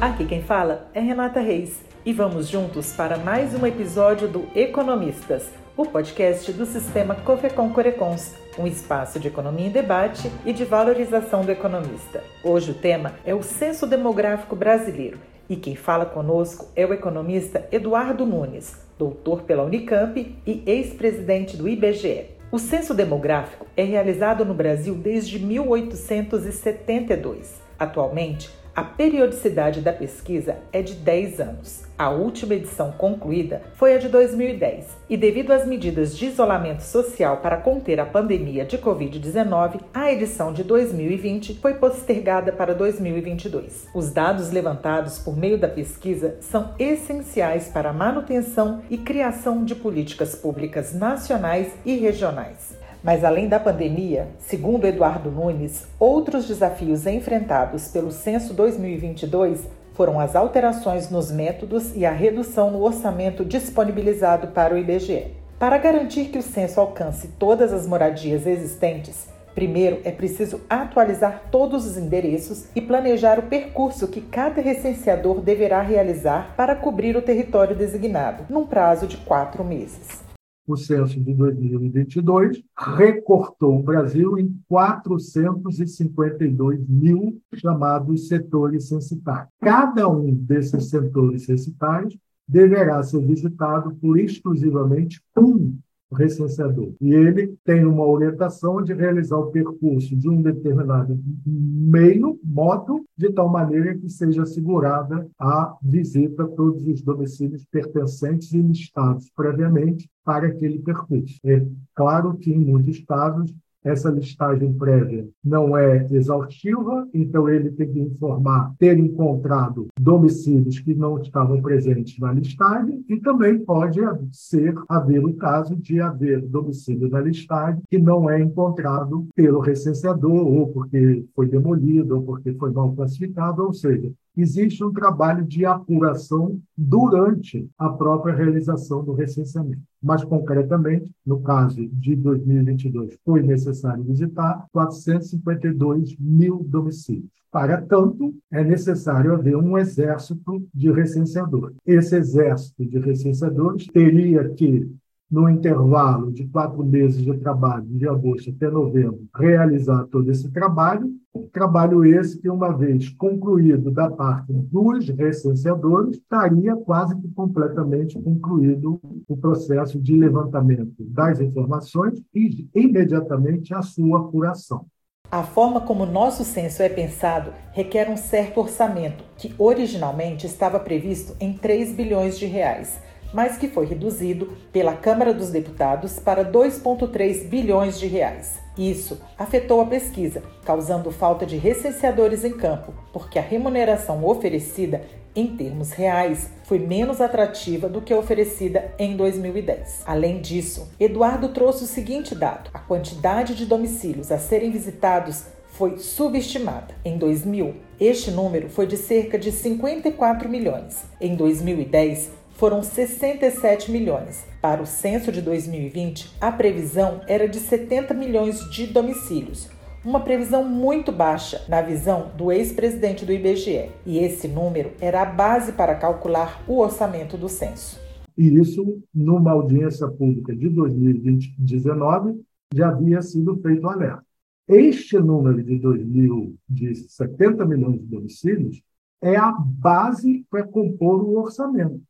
Aqui quem fala é Renata Reis e vamos juntos para mais um episódio do Economistas, o podcast do sistema Cofecon Corecons, um espaço de economia em debate e de valorização do economista. Hoje o tema é o Censo Demográfico Brasileiro e quem fala conosco é o economista Eduardo Nunes, doutor pela Unicamp e ex-presidente do IBGE. O censo demográfico é realizado no Brasil desde 1872. Atualmente, a periodicidade da pesquisa é de 10 anos. A última edição concluída foi a de 2010 e, devido às medidas de isolamento social para conter a pandemia de Covid-19, a edição de 2020 foi postergada para 2022. Os dados levantados por meio da pesquisa são essenciais para a manutenção e criação de políticas públicas nacionais e regionais. Mas além da pandemia, segundo Eduardo Nunes, outros desafios enfrentados pelo censo 2022 foram as alterações nos métodos e a redução no orçamento disponibilizado para o IBGE. Para garantir que o censo alcance todas as moradias existentes, primeiro é preciso atualizar todos os endereços e planejar o percurso que cada recenseador deverá realizar para cobrir o território designado, num prazo de quatro meses o censo de 2022 recortou o Brasil em 452 mil chamados setores censitários. Cada um desses setores censitários deverá ser visitado por exclusivamente um recenseador. E ele tem uma orientação de realizar o percurso de um determinado meio, modo, de tal maneira que seja assegurada a visita a todos os domicílios pertencentes e listados previamente para aquele percurso. É claro que, em muitos casos, essa listagem prévia não é exaustiva, então ele tem que informar ter encontrado domicílios que não estavam presentes na listagem e também pode ser haver o caso de haver domicílio na listagem que não é encontrado pelo recenseador ou porque foi demolido ou porque foi mal classificado, ou seja, existe um trabalho de apuração durante a própria realização do recenseamento. Mais concretamente, no caso de 2022, foi necessário visitar 452 mil domicílios. Para tanto, é necessário haver um exército de recenseadores. Esse exército de recenseadores teria que no intervalo de quatro meses de trabalho, de agosto até novembro, realizar todo esse trabalho. Trabalho esse que, uma vez concluído da parte dos recenseadores, estaria quase que completamente concluído o processo de levantamento das informações e, imediatamente, a sua apuração. A forma como nosso censo é pensado requer um certo orçamento, que originalmente estava previsto em 3 bilhões de reais mas que foi reduzido pela Câmara dos Deputados para 2,3 bilhões de reais. Isso afetou a pesquisa, causando falta de recenseadores em campo, porque a remuneração oferecida em termos reais, foi menos atrativa do que a oferecida em 2010. Além disso, Eduardo trouxe o seguinte dado: a quantidade de domicílios a serem visitados foi subestimada. Em 2000, este número foi de cerca de 54 milhões. Em 2010, foram 67 milhões. Para o censo de 2020, a previsão era de 70 milhões de domicílios, uma previsão muito baixa na visão do ex-presidente do IBGE. E esse número era a base para calcular o orçamento do censo. E isso, numa audiência pública de 2019, já havia sido feito alerta. Este número de 2000, de 70 milhões de domicílios, é a base para compor o orçamento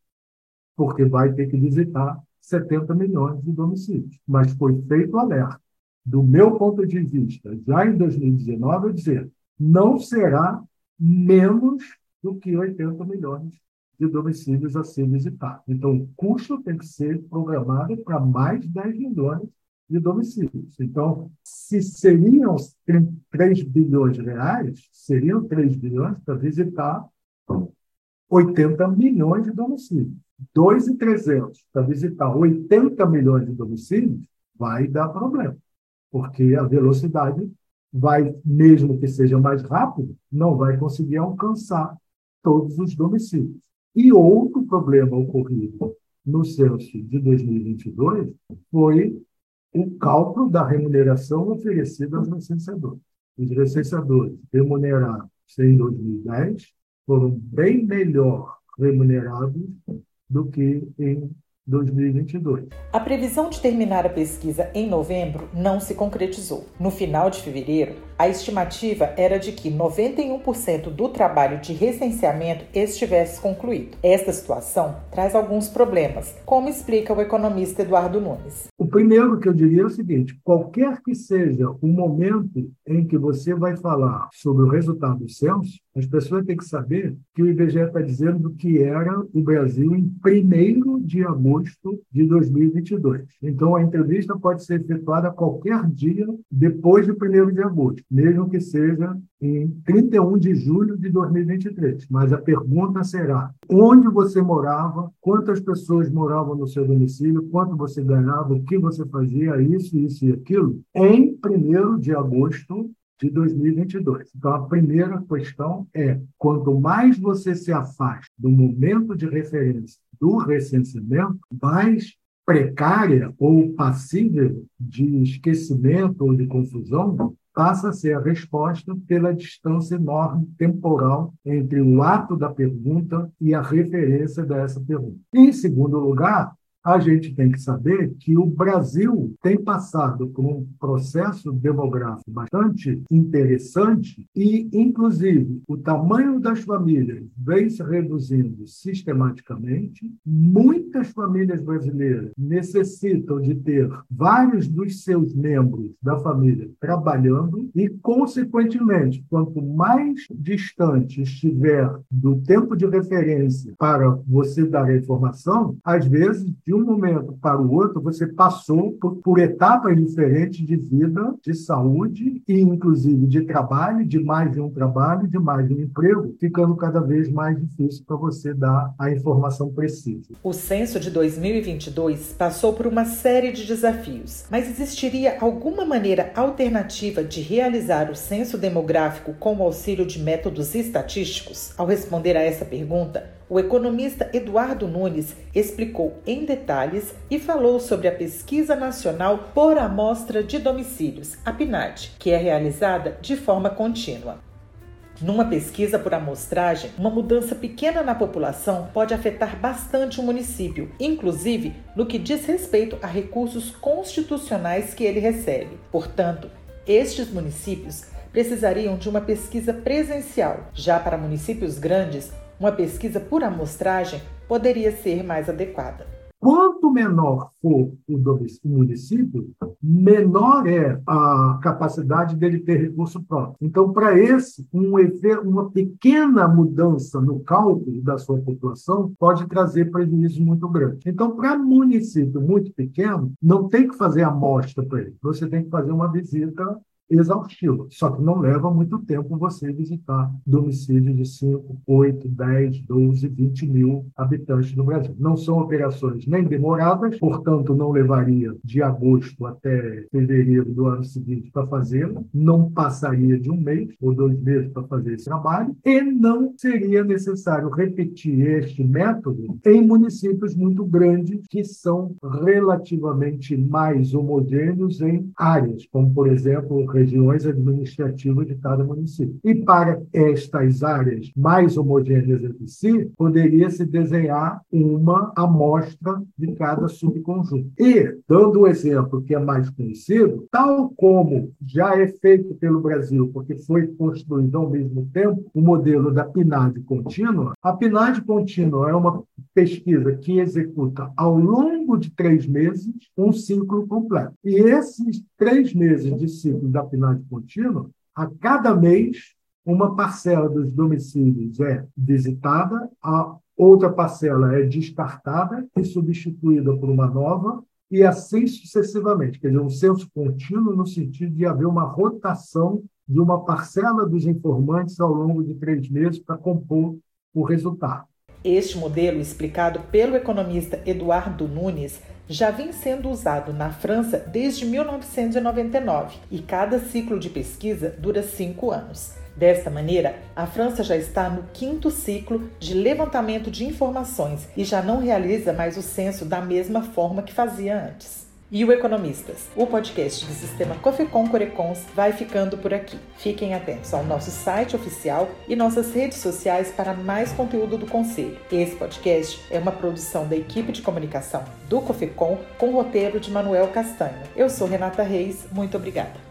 porque vai ter que visitar 70 milhões de domicílios. Mas foi feito alerta. Do meu ponto de vista, já em 2019, eu dizer, não será menos do que 80 milhões de domicílios a ser visitados. Então, o custo tem que ser programado para mais de 10 milhões de domicílios. Então, se seriam 3 bilhões de reais, seriam 3 bilhões para visitar 80 milhões de domicílios. 2,300 para visitar 80 milhões de domicílios, vai dar problema, porque a velocidade vai, mesmo que seja mais rápido, não vai conseguir alcançar todos os domicílios. E outro problema ocorrido no censo de 2022 foi o cálculo da remuneração oferecida aos licenciadores. Os licenciadores remunerados em 2010 foram bem melhor remunerados do que em 2022. A previsão de terminar a pesquisa em novembro não se concretizou. No final de fevereiro, a estimativa era de que 91% do trabalho de recenseamento estivesse concluído. Esta situação traz alguns problemas, como explica o economista Eduardo Nunes. O primeiro que eu diria é o seguinte: qualquer que seja o momento em que você vai falar sobre o resultado do censo, as pessoas têm que saber que o IBGE está dizendo que era o Brasil em 1 de agosto de 2022. Então, a entrevista pode ser efetuada qualquer dia depois de 1 de agosto mesmo que seja em 31 de julho de 2023. Mas a pergunta será: onde você morava, quantas pessoas moravam no seu domicílio, quanto você ganhava, o que você fazia, isso, isso e aquilo, em 1 de agosto de 2022. Então, a primeira questão é: quanto mais você se afasta do momento de referência do recenseamento, mais precária ou passível de esquecimento ou de confusão passa a ser a resposta pela distância enorme temporal entre o ato da pergunta e a referência dessa pergunta. Em segundo lugar, a gente tem que saber que o Brasil tem passado por um processo demográfico bastante interessante e, inclusive, o tamanho das famílias vem se reduzindo sistematicamente. Muitas famílias brasileiras necessitam de ter vários dos seus membros da família trabalhando e, consequentemente, quanto mais distante estiver do tempo de referência para você dar a informação, às vezes de um momento para o outro, você passou por, por etapas diferentes de vida, de saúde e, inclusive, de trabalho, de mais de um trabalho, de mais de um emprego, ficando cada vez mais difícil para você dar a informação precisa. O censo de 2022 passou por uma série de desafios, mas existiria alguma maneira alternativa de realizar o censo demográfico com o auxílio de métodos estatísticos? Ao responder a essa pergunta, o economista Eduardo Nunes explicou em detalhes e falou sobre a Pesquisa Nacional por Amostra de Domicílios, a PNAD, que é realizada de forma contínua. Numa pesquisa por amostragem, uma mudança pequena na população pode afetar bastante o município, inclusive no que diz respeito a recursos constitucionais que ele recebe. Portanto, estes municípios precisariam de uma pesquisa presencial. Já para municípios grandes, uma pesquisa por amostragem poderia ser mais adequada. Quanto menor for o município, menor é a capacidade dele ter recurso próprio. Então, para esse, um, uma pequena mudança no cálculo da sua população pode trazer prejuízo muito grande. Então, para município muito pequeno, não tem que fazer amostra para ele. Você tem que fazer uma visita exaustiva. Só que não leva muito tempo você visitar domicílios de 5, 8, 10, 12, 20 mil habitantes no Brasil. Não são operações nem demoradas, portanto, não levaria de agosto até fevereiro do ano seguinte para fazê-la, não passaria de um mês ou dois meses para fazer esse trabalho, e não seria necessário repetir este método em municípios muito grandes que são relativamente mais homogêneos em áreas, como, por exemplo, regiões administrativas de cada município. E para estas áreas mais homogêneas entre si, poderia-se desenhar uma amostra de cada subconjunto. E, dando um exemplo que é mais conhecido, tal como já é feito pelo Brasil, porque foi construído ao mesmo tempo o modelo da PNAD contínua, a PNAD contínua é uma pesquisa que executa ao longo de três meses um ciclo completo. E esses três meses de ciclo da PNAD contínua, a cada mês, uma parcela dos domicílios é visitada, a outra parcela é descartada e substituída por uma nova, e assim sucessivamente. Quer dizer, um censo contínuo no sentido de haver uma rotação de uma parcela dos informantes ao longo de três meses para compor o resultado. Este modelo, explicado pelo economista Eduardo Nunes, já vem sendo usado na França desde 1999 e cada ciclo de pesquisa dura cinco anos. Desta maneira, a França já está no quinto ciclo de levantamento de informações e já não realiza mais o censo da mesma forma que fazia antes. E o Economistas. O podcast do Sistema Cofecon Corecons vai ficando por aqui. Fiquem atentos ao nosso site oficial e nossas redes sociais para mais conteúdo do Conselho. Esse podcast é uma produção da equipe de comunicação do Cofecon com roteiro de Manuel Castanho. Eu sou Renata Reis, muito obrigada.